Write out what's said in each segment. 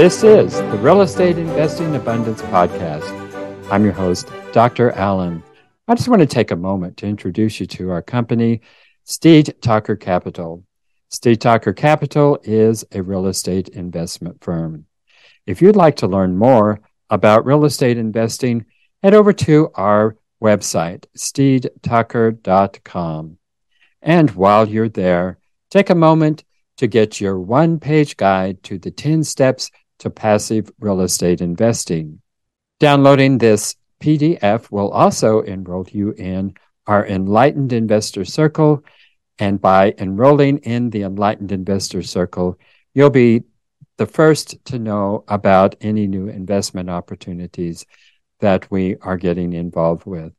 This is the Real Estate Investing Abundance Podcast. I'm your host, Dr. Allen. I just want to take a moment to introduce you to our company, Steed Talker Capital. Steed Talker Capital is a real estate investment firm. If you'd like to learn more about real estate investing, head over to our website, steedtalker.com. And while you're there, take a moment to get your one page guide to the 10 steps to passive real estate investing. Downloading this PDF will also enroll you in our Enlightened Investor Circle. And by enrolling in the Enlightened Investor Circle, you'll be the first to know about any new investment opportunities that we are getting involved with.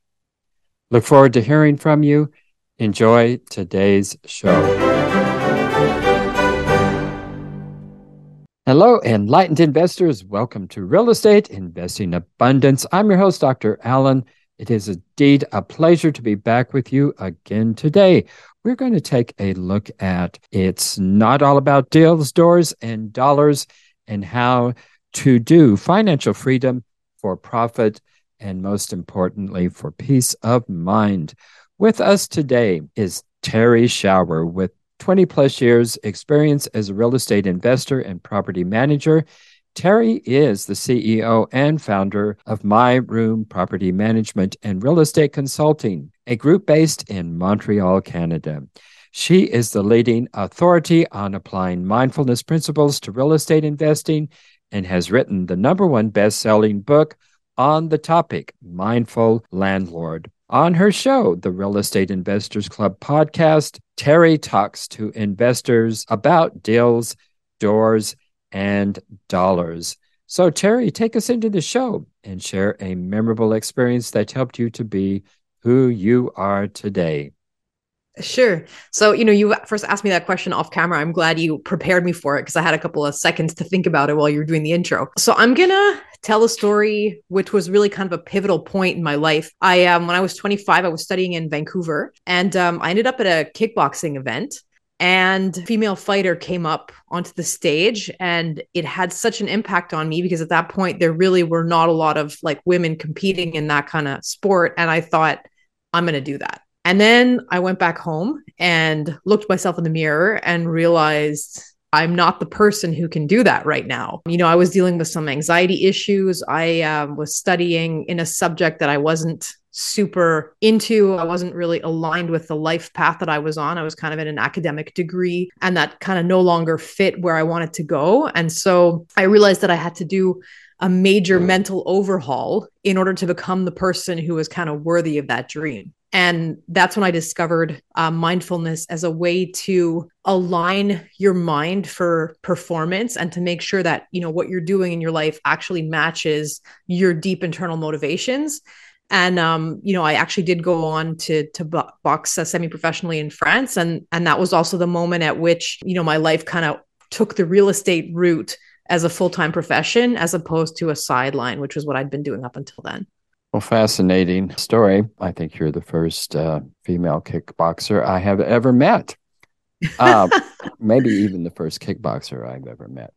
Look forward to hearing from you. Enjoy today's show. Hello, enlightened investors. Welcome to Real Estate Investing Abundance. I'm your host, Dr. Allen. It is indeed a pleasure to be back with you again today. We're going to take a look at it's not all about deals, doors, and dollars, and how to do financial freedom for profit, and most importantly, for peace of mind. With us today is Terrie Schauer with 20 plus years experience as a real estate investor and property manager. Terrie is the CEO and founder of MyRoom Property Management and Real Estate Consulting, a group based in Montreal, Canada. She is the leading authority on applying mindfulness principles to real estate investing and has written the number one best selling book on the topic, Mindful Landlord. On her show, the Real Estate Investors Club podcast, Terrie talks to investors about deals, doors, and dollars. So, Terrie, take us into the show and share a memorable experience that helped you to be who you are today. Sure. So, you know, you first asked me that question off camera. I'm glad you prepared me for it because I had a couple of seconds to think about it while you were doing the intro. So, I'm going to tell a story which was really kind of a pivotal point in my life. I um when I was 25, I was studying in Vancouver and um, I ended up at a kickboxing event and female fighter came up onto the stage and it had such an impact on me because at that point there really were not a lot of like women competing in that kind of sport and I thought I'm going to do that. And then I went back home and looked myself in the mirror and realized I'm not the person who can do that right now. You know, I was dealing with some anxiety issues. I um, was studying in a subject that I wasn't super into. I wasn't really aligned with the life path that I was on. I was kind of in an academic degree and that kind of no longer fit where I wanted to go. And so I realized that I had to do a major mental overhaul in order to become the person who was kind of worthy of that dream. And that's when I discovered uh, mindfulness as a way to align your mind for performance and to make sure that, you know, what you're doing in your life actually matches your deep internal motivations. And, um, you know, I actually did go on to, to box uh, semi-professionally in France. And, and that was also the moment at which, you know, my life kind of took the real estate route as a full-time profession as opposed to a sideline, which was what I'd been doing up until then. Well, fascinating story. I think you're the first uh, female kickboxer I have ever met. Uh, maybe even the first kickboxer I've ever met.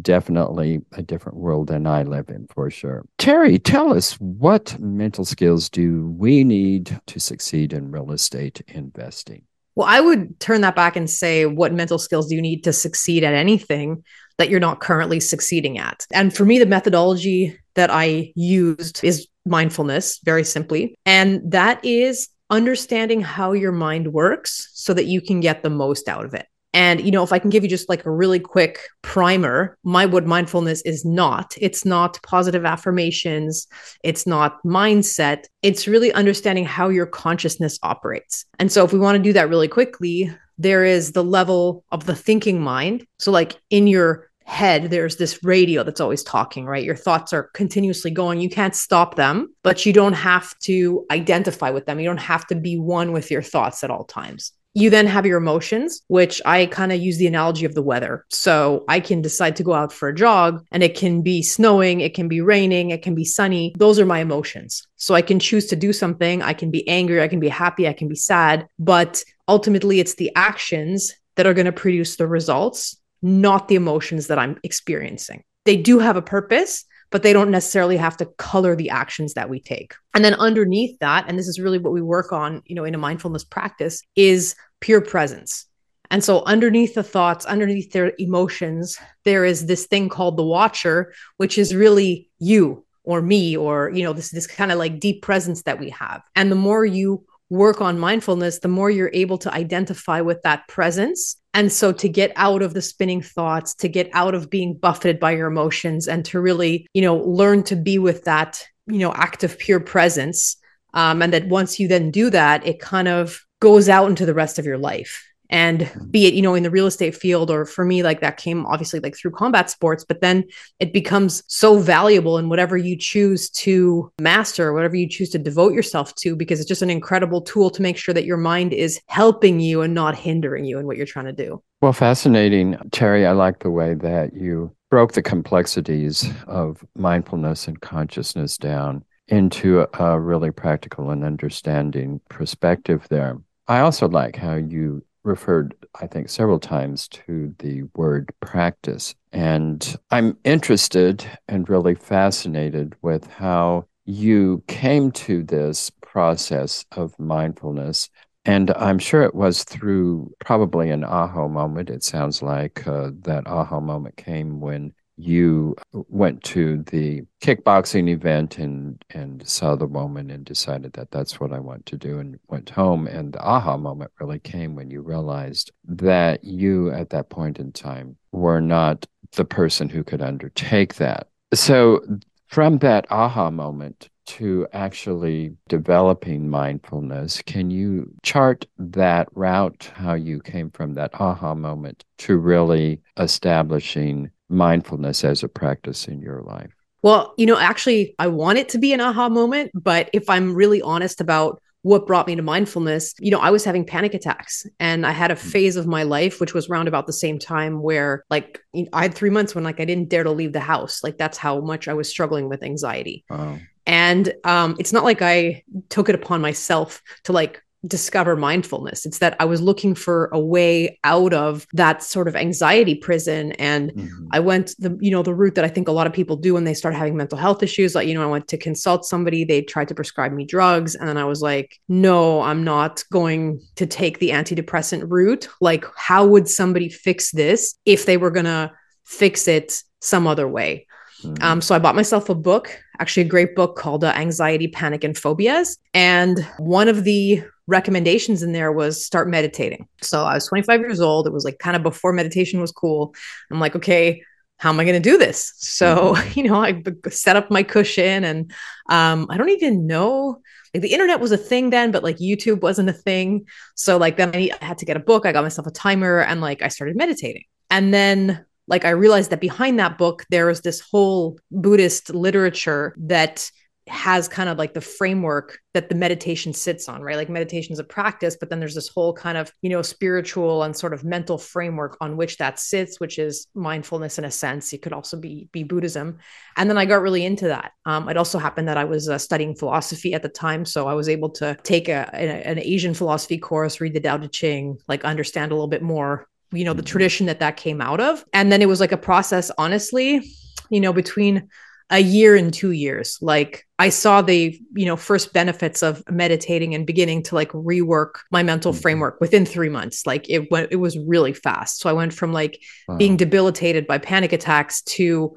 Definitely a different world than I live in, for sure. Terrie, tell us what mental skills do we need to succeed in real estate investing? Well, I would turn that back and say, what mental skills do you need to succeed at anything that you're not currently succeeding at? And for me, the methodology that I used is mindfulness, very simply. And that is understanding how your mind works so that you can get the most out of it. And, you know, if I can give you just like a really quick primer, my what mindfulness is not, it's not positive affirmations, it's not mindset, it's really understanding how your consciousness operates. And so, if we want to do that really quickly, there is the level of the thinking mind. So, like in your head, there's this radio that's always talking, right? Your thoughts are continuously going. You can't stop them, but you don't have to identify with them. You don't have to be one with your thoughts at all times. You then have your emotions, which I kind of use the analogy of the weather. So I can decide to go out for a jog and it can be snowing, it can be raining, it can be sunny. Those are my emotions. So I can choose to do something. I can be angry, I can be happy, I can be sad. But ultimately, it's the actions that are going to produce the results not the emotions that I'm experiencing. they do have a purpose, but they don't necessarily have to color the actions that we take. And then underneath that, and this is really what we work on, you know, in a mindfulness practice, is pure presence. And so, underneath the thoughts, underneath their emotions, there is this thing called the watcher, which is really you or me, or, you know, this, this kind of like deep presence that we have. And the more you work on mindfulness, the more you're able to identify with that presence. And so, to get out of the spinning thoughts, to get out of being buffeted by your emotions, and to really, you know, learn to be with that, you know, active, pure presence. Um, and that once you then do that, it kind of goes out into the rest of your life. And mm-hmm. be it you know in the real estate field or for me like that came obviously like through combat sports but then it becomes so valuable in whatever you choose to master whatever you choose to devote yourself to because it's just an incredible tool to make sure that your mind is helping you and not hindering you in what you're trying to do. Well fascinating Terrie. I like the way that you broke the complexities of mindfulness and consciousness down into a really practical and understanding perspective there I also like how you referred, I think, several times to the word practice. And I'm interested and really fascinated with how you came to this process of mindfulness. And I'm sure it was through probably an aha moment. It sounds like uh, that aha moment came when you went to the kickboxing event and and saw the woman and decided that that's what I want to do and went home. And the aha moment really came when you realized that you at that point in time were not the person who could undertake that. So from that aha moment to actually developing mindfulness, can you chart that route, how you came from that aha moment to really establishing mindfulness as a practice in your life? Well, you know, actually, I want it to be an aha moment, but if I'm really honest about what brought me to mindfulness, you know, I was having panic attacks and I had a hmm. phase of my life, which was around about the same time where like I had three months when like I didn't dare to leave the house. Like that's how much I was struggling with anxiety. Oh. And um, it's not like I took it upon myself to like discover mindfulness. It's that I was looking for a way out of that sort of anxiety prison. And mm-hmm. I went the, you know, the route that I think a lot of people do when they start having mental health issues. Like, you know, I went to consult somebody, they tried to prescribe me drugs. And then I was like, no, I'm not going to take the antidepressant route. Like, how would somebody fix this if they were going to fix it some other way? Mm-hmm. Um, so I bought myself a book, actually a great book called uh, Anxiety, Panic, and Phobias. And one of the recommendations in there was start meditating. So I was 25 years old. It was like kind of before meditation was cool. I'm like, okay, how am I going to do this? So, mm-hmm. you know, I set up my cushion and um, I don't even know. Like the internet was a thing then, but like YouTube wasn't a thing. So, like, then I had to get a book. I got myself a timer and like I started meditating. And then like I realized that behind that book, there was this whole Buddhist literature that has kind of like the framework that the meditation sits on, right? Like meditation is a practice, but then there's this whole kind of, you know, spiritual and sort of mental framework on which that sits, which is mindfulness in a sense. It could also be be Buddhism. And then I got really into that. Um, it also happened that I was uh, studying philosophy at the time, so I was able to take a, a, an Asian philosophy course, read the Tao Te Ching, like understand a little bit more you know the mm-hmm. tradition that that came out of and then it was like a process honestly you know between a year and two years like i saw the you know first benefits of meditating and beginning to like rework my mental mm-hmm. framework within three months like it went it was really fast so i went from like wow. being debilitated by panic attacks to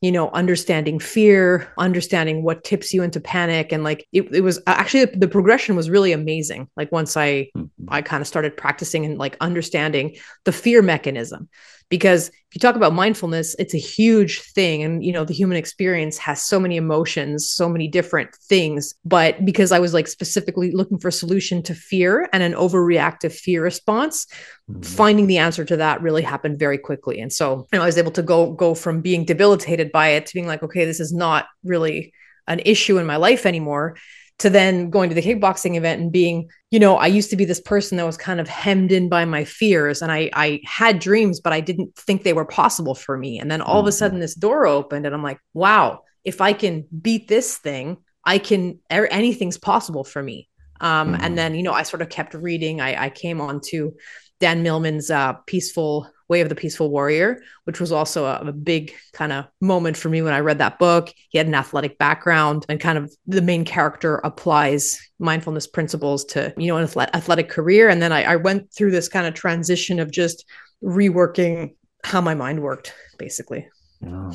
you know, understanding fear, understanding what tips you into panic. And like it, it was actually the progression was really amazing. Like once I mm-hmm. I kind of started practicing and like understanding the fear mechanism because if you talk about mindfulness it's a huge thing. And you know the human experience has so many emotions so many different things. But because i was like specifically looking for a solution to fear and an overreactive fear response mm-hmm. finding the answer to that really happened very quickly. And so you know, i was able to go go from being debilitated by it to being like okay this is not really an issue in my life anymore to then going to the kickboxing event and being, you know, I used to be this person that was kind of hemmed in by my fears and I I had dreams but I didn't think they were possible for me. And then all mm-hmm. of a mm-hmm. sudden this door opened and I'm like, wow, if I can beat this thing, I can er, anything's possible for me. Um, mm-hmm. and then, you know, I sort of kept reading. I I came on to Dan Millman's uh, Peaceful Way of the Peaceful Warrior, which was also a, a big kind of moment for me when I read that book. He had an athletic background and kind of the main character applies mindfulness principles to, you know, an athletic career. And then I, I went through this kind of transition of just reworking how my mind worked, basically. Oh.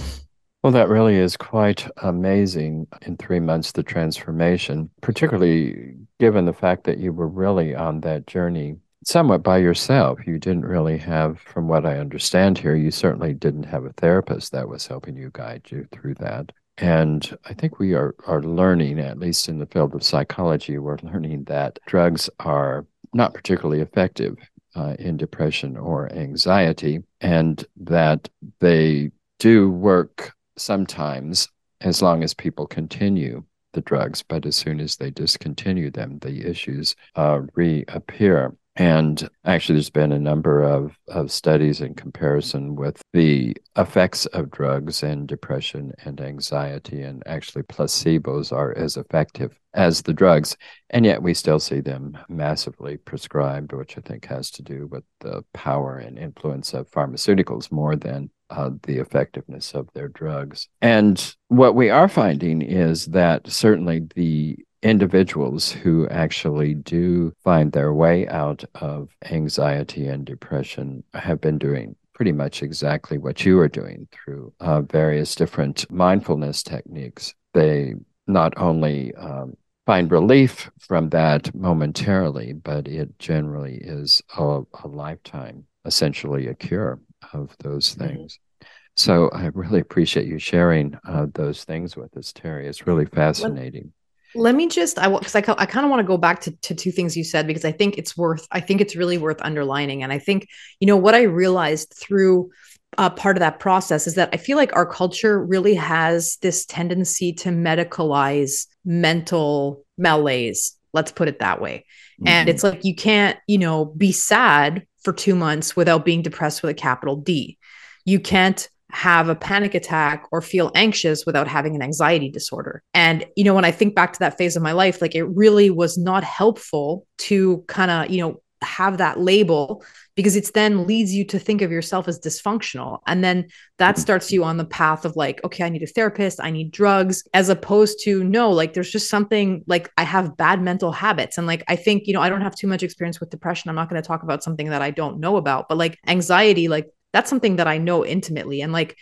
Well, that really is quite amazing in three months, the transformation, particularly given the fact that you were really on that journey somewhat by yourself. You didn't really have, from what I understand here, you certainly didn't have a therapist that was helping you guide you through that. And I think we are, are learning, at least in the field of psychology, we're learning that drugs are not particularly effective uh, in depression or anxiety, and that they do work sometimes as long as people continue the drugs, but as soon as they discontinue them, the issues uh, reappear. And actually, there's been a number of, of studies in comparison with the effects of drugs and depression and anxiety. And actually, placebos are as effective as the drugs. And yet, we still see them massively prescribed, which I think has to do with the power and influence of pharmaceuticals more than uh, the effectiveness of their drugs. And what we are finding is that certainly the individuals who actually do find their way out of anxiety and depression have been doing pretty much exactly what you are doing through uh, various different mindfulness techniques. They not only um, find relief from that momentarily, but it generally is a, a lifetime, essentially a cure of those mm-hmm. things. Mm-hmm. So I really appreciate you sharing uh, those things with us, Terrie. It's really fascinating. Let me just, I because I, I kind of want to go back to, to two things you said because I think it's worth, I think it's really worth underlining. And I think, you know, what I realized through uh, part of that process is that I feel like our culture really has this tendency to medicalize mental malaise. Let's put it that way. Mm-hmm. And it's like you can't, you know, be sad for two months without being depressed with a capital D. You can't have a panic attack or feel anxious without having an anxiety disorder. And, you know, when I think back to that phase of my life, like it really was not helpful to kind of, you know, have that label because it's then leads you to think of yourself as dysfunctional. And then that starts you on the path of like okay i need a therapist i need drugs as opposed to no like there's just something like i have bad mental habits. And like i think you know i don't have too much experience with depression. I'm not going to talk about something that i don't know about. But like anxiety like that's something that I know intimately. And like,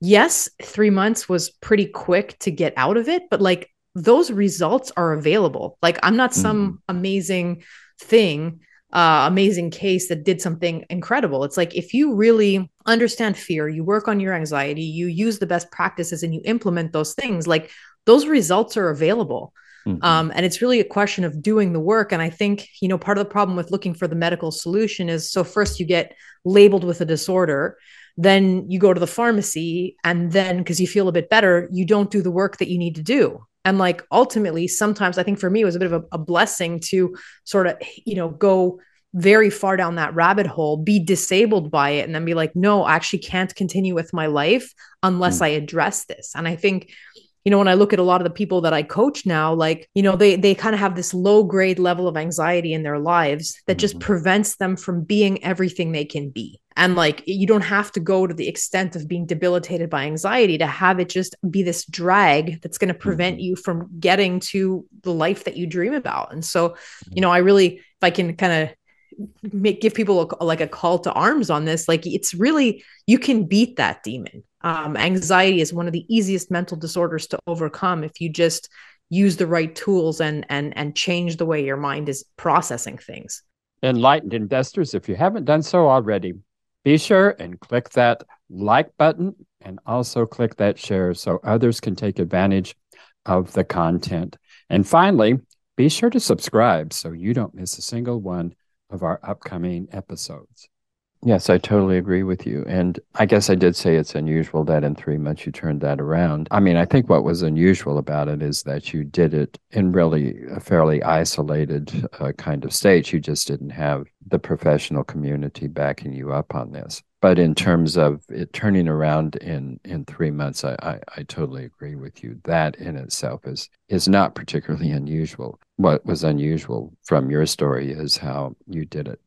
yes, three months was pretty quick to get out of it, but like those results are available. Like, I'm not some mm amazing thing, uh, amazing case that did something incredible. It's like if you really understand fear, you work on your anxiety, you use the best practices and you implement those things, like those results are available. Mm-hmm. Um, and it's really a question of doing the work. And I think, you know, part of the problem with looking for the medical solution is so first you get labeled with a disorder, then you go to the pharmacy, and then because you feel a bit better, you don't do the work that you need to do. And like ultimately, sometimes I think for me, it was a bit of a, a blessing to sort of, you know, go very far down that rabbit hole, be disabled by it, and then be like, no, I actually can't continue with my life unless mm. I address this. And I think you know when i look at a lot of the people that i coach now like you know they they kind of have this low grade level of anxiety in their lives that just mm-hmm. prevents them from being everything they can be and like you don't have to go to the extent of being debilitated by anxiety to have it just be this drag that's going to prevent mm-hmm. you from getting to the life that you dream about and so you know i really if i can kind of make give people a, like a call to arms on this like it's really you can beat that demon um, anxiety is one of the easiest mental disorders to overcome if you just use the right tools and and and change the way your mind is processing things. Enlightened investors, if you haven't done so already, be sure and click that like button and also click that share so others can take advantage of the content. And finally, be sure to subscribe so you don't miss a single one of our upcoming episodes. Yes, I totally agree with you. And I guess I did say it's unusual that in three months you turned that around. I mean, I think what was unusual about it is that you did it in really a fairly isolated uh, kind of state. You just didn't have the professional community backing you up on this. But in terms of it turning around in, in three months, I, I, I totally agree with you. That in itself is is not particularly unusual. What was unusual from your story is how you did it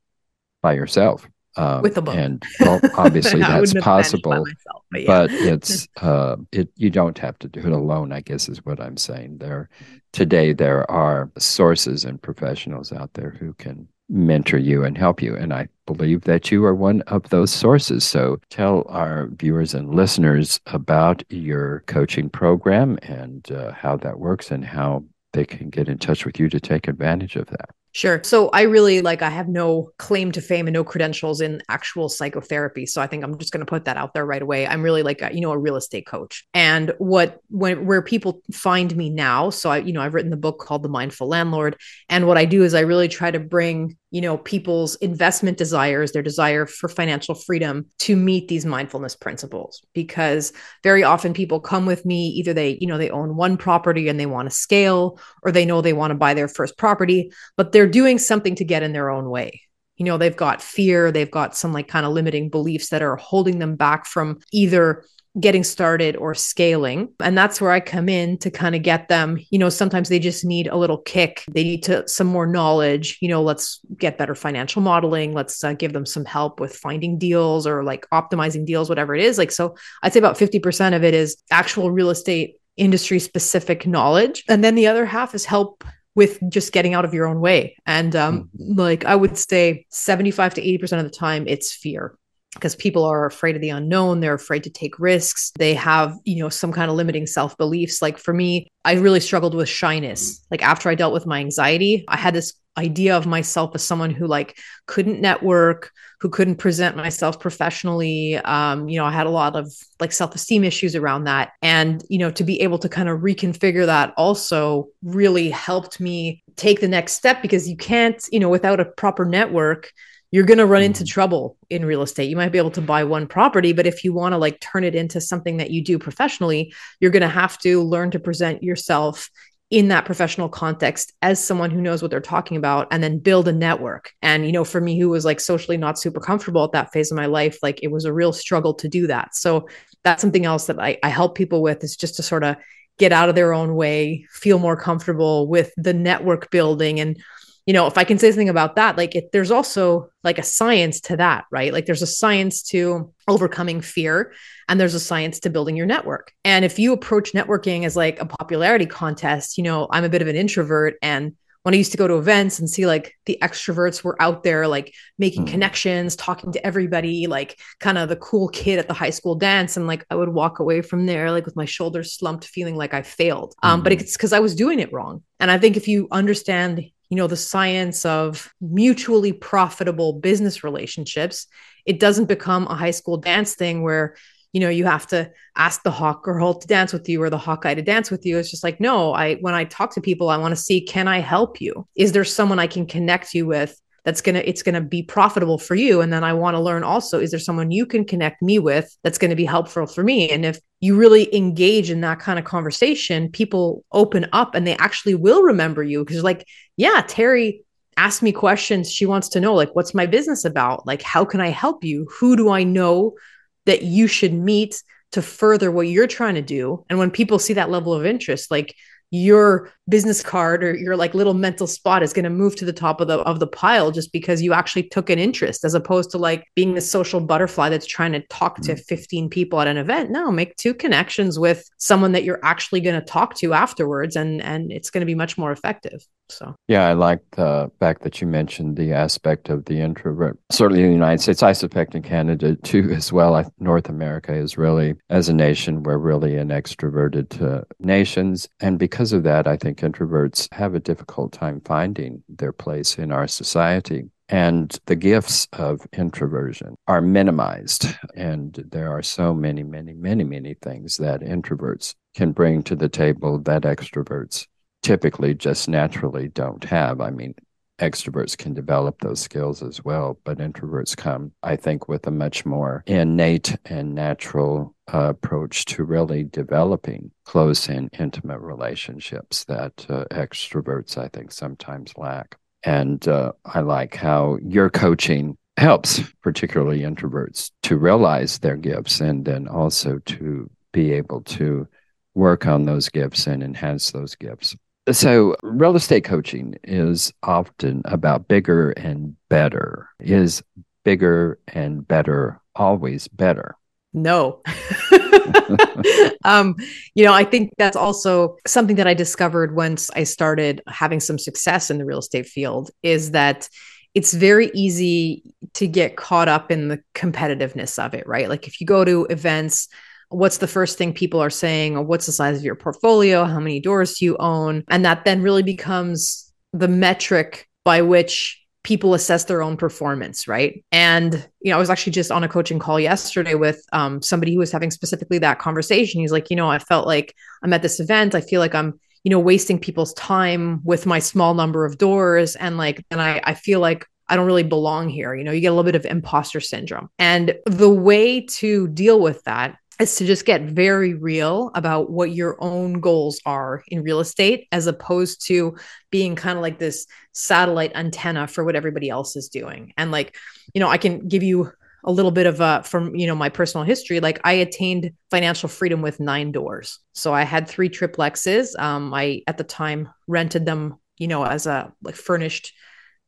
by yourself Um, with a book. and well, obviously that's wouldn't have managed by possible, myself, but yeah. but it's uh, it you don't have to do it alone. I guess is what I'm saying. There today there are sources and professionals out there who can mentor you and help you, and I believe that you are one of those sources. So tell our viewers and listeners about your coaching program and uh, how that works and how they can get in touch with you to take advantage of that. Sure. So I really like I have no claim to fame and no credentials in actual psychotherapy. So I think I'm just going to put that out there right away. I'm really like a, you know a real estate coach. And what when where people find me now, so I you know I've written the book called The Mindful Landlord and what I do is I really try to bring you know people's investment desires their desire for financial freedom to meet these mindfulness principles. Because very often people come with me either they you know they own one property and they want to scale or they know they want to buy their first property but they're doing something to get in their own way. You know they've got fear they've got some like kind of limiting beliefs that are holding them back from either getting started or scaling. And that's where I come in to kind of get them, you know, sometimes they just need a little kick. They need to some more knowledge, you know, let's get better financial modeling, let's uh, give them some help with finding deals or like optimizing deals whatever it is. Like so I'd say about 50% of it is actual real estate industry specific knowledge. And then the other half is help with just getting out of your own way. And um, mm-hmm. like I would say 75 to 80% of the time it's fear because people are afraid of the unknown they're afraid to take risks they have you know some kind of limiting self beliefs like for me i really struggled with shyness. Like after i dealt with my anxiety i had this idea of myself as someone who like couldn't network who couldn't present myself professionally. Um, you know i had a lot of like self-esteem issues around that. And you know to be able to kind of reconfigure that also really helped me take the next step because you can't you know without a proper network you're going to run into mm-hmm. trouble in real estate. You might be able to buy one property, but if you want to like turn it into something that you do professionally, you're going to have to learn to present yourself in that professional context as someone who knows what they're talking about and then build a network. And, you know, for me, who was like socially not super comfortable at that phase of my life, like it was a real struggle to do that. So that's something else that I, I help people with is just to sort of get out of their own way, feel more comfortable with the network building and you know, if I can say something about that, like it, there's also like a science to that, right? Like there's a science to overcoming fear and there's a science to building your network. And if you approach networking as like a popularity contest, you know, I'm a bit of an introvert and when I used to go to events and see like the extroverts were out there, like making mm. connections, talking to everybody, like kind of the cool kid at the high school dance. And like I would walk away from there, like with my shoulders slumped, feeling like I failed. Um, but hmm. it's because I was doing it wrong. And I think if you understand you know the science of mutually profitable business relationships it doesn't become a high school dance thing where you know you have to ask the hawk girl to dance with you or the hawk guy to dance with you. It's just like no i when i talk to people i want to see can i help you? Is there someone i can connect you with that's going to it's going to be profitable for you. And then i want to learn also is there someone you can connect me with that's going to be helpful for me? And if you really engage in that kind of conversation people open up and they actually will remember you. Because like yeah Terrie asked me questions. She wants to know like what's my business about? Like how can i help you? Who do i know that you should meet to further what you're trying to do? And when people see that level of interest like your business card or your like little mental spot is going to move to the top of the of the pile just because you actually took an interest as opposed to like being the social butterfly that's trying to talk to mm. 15 people at an event no make two connections with someone that you're actually going to talk to afterwards and and it's going to be much more effective so yeah i like the fact that you mentioned the aspect of the introvert certainly in the united states i suspect in canada too as well I, north america is really as a nation we're really an extroverted uh, nations and because of that i think introverts have a difficult time finding their place in our society. And the gifts of introversion are minimized. And there are so many, many, many, many things that introverts can bring to the table that extroverts typically just naturally don't have. I mean, extroverts can develop those skills as well, but introverts come, I think, with a much more innate and natural uh, approach to really developing close and intimate relationships that uh, extroverts, I think, sometimes lack. And uh, I like how your coaching helps, particularly introverts, to realize their gifts and then also to be able to work on those gifts and enhance those gifts. So, real estate coaching is often about bigger and better. Is bigger and better always better? No. um, you know, I think that's also something that I discovered once I started having some success in the real estate field is that it's very easy to get caught up in the competitiveness of it, right? Like if you go to events, what's the first thing people are saying, what's the size of your portfolio? How many doors do you own? And that then really becomes the metric by which people assess their own performance, right? And you know, I was actually just on a coaching call yesterday with um, somebody who was having specifically that conversation. He's like, you know, I felt like I'm at this event. I feel like I'm, you know, wasting people's time with my small number of doors, and like, and I, I feel like I don't really belong here. You know, you get a little bit of imposter syndrome. And the way to deal with that is to just get very real about what your own goals are in real estate as opposed to being kind of like this satellite antenna for what everybody else is doing. And like you know i can give you a little bit of a from you know my personal history like i attained financial freedom with nine doors. So i had three triplexes. Um i at the time rented them you know as a like furnished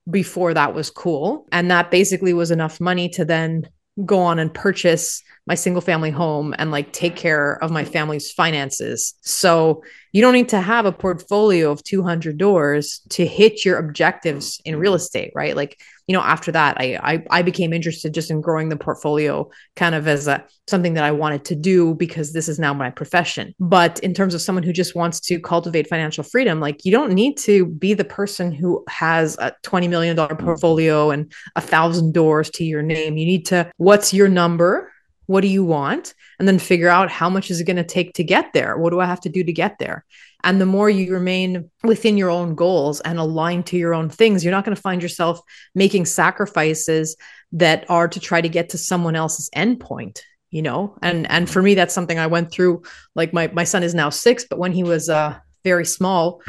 before that was cool. And that basically was enough money to then go on and purchase my single family home and like take care of my family's finances. So you don't need to have a portfolio of 200 doors to hit your objectives in real mm-hmm. estate, right? Like you know, after that, I, I I became interested just in growing the portfolio, kind of as a something that I wanted to do because this is now my profession. But in terms of someone who just wants to cultivate financial freedom, like you don't need to be the person who has a twenty million dollar mm-hmm. portfolio and a thousand doors to your name. You need to what's your number what do you want? And then figure out how much is it going to take to get there? What do I have to do to get there? And the more you remain within your own goals and aligned to your own things, you're not going to find yourself making sacrifices that are to try to get to someone else's endpoint you know and and for me that's something i went through like my my son is now 6 but when he was uh very small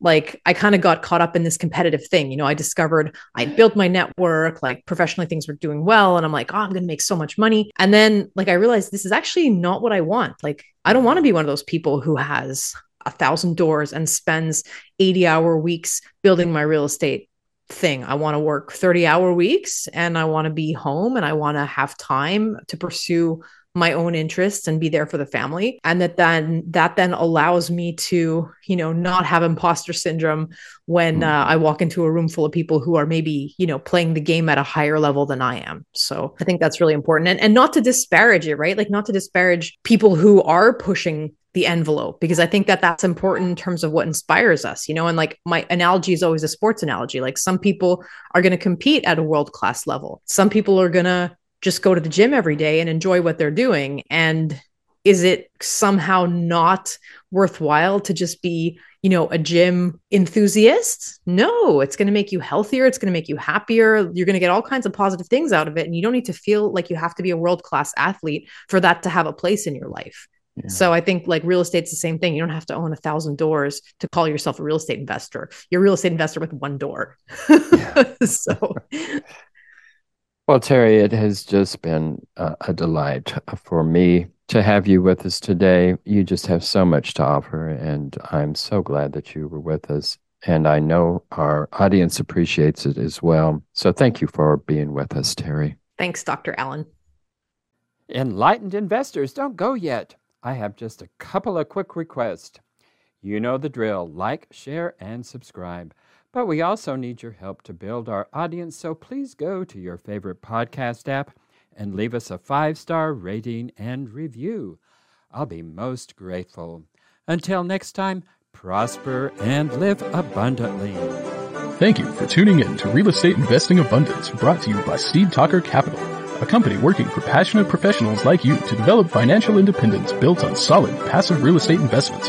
like I kind of got caught up in this competitive thing. You know, I discovered I built my network, like professionally things were doing well. And I'm like, oh, I'm going to make so much money. And then like I realized this is actually not what I want. Like, I don't want to be one of those people who has a thousand doors and spends 80 hour weeks building my real estate thing. I want to work 30 hour weeks and I want to be home and I want to have time to pursue my own interests and be there for the family and that then that then allows me to you know not have imposter syndrome when mm. uh, i walk into a room full of people who are maybe you know playing the game at a higher level than i am so i think that's really important and, and not to disparage it right like not to disparage people who are pushing the envelope because I think that that's important in terms of what inspires us, you know. And like my analogy is always a sports analogy. Like some people are going to compete at a world class level, some people are going to just go to the gym every day and enjoy what they're doing and is it somehow not worthwhile to just be you know a gym enthusiast no it's going to make you healthier it's going to make you happier you're going to get all kinds of positive things out of it and you don't need to feel like you have to be a world class athlete for that to have a place in your life yeah. So I think like real estate's the same thing. You don't have to own a thousand doors to call yourself a real estate investor. You're a real estate investor with one door. so well, Terrie, it has just been a, a, delight for me to have you with us today. You just have so much to offer, and I'm so glad that you were with us. And I know our audience appreciates it as well. So thank you for being with us, Terrie. Thanks, Dr. Allen. Enlightened investors, don't go yet. I have just a couple of quick requests. You know the drill like, share, and subscribe. But we also need your help to build our audience, so please go to your favorite podcast app and leave us a five star rating and review. I'll be most grateful. Until next time, prosper and live abundantly. Thank you for tuning in to Real Estate Investing Abundance, brought to you by Steed Talker Capital, a company working for passionate professionals like you to develop financial independence built on solid passive real estate investments.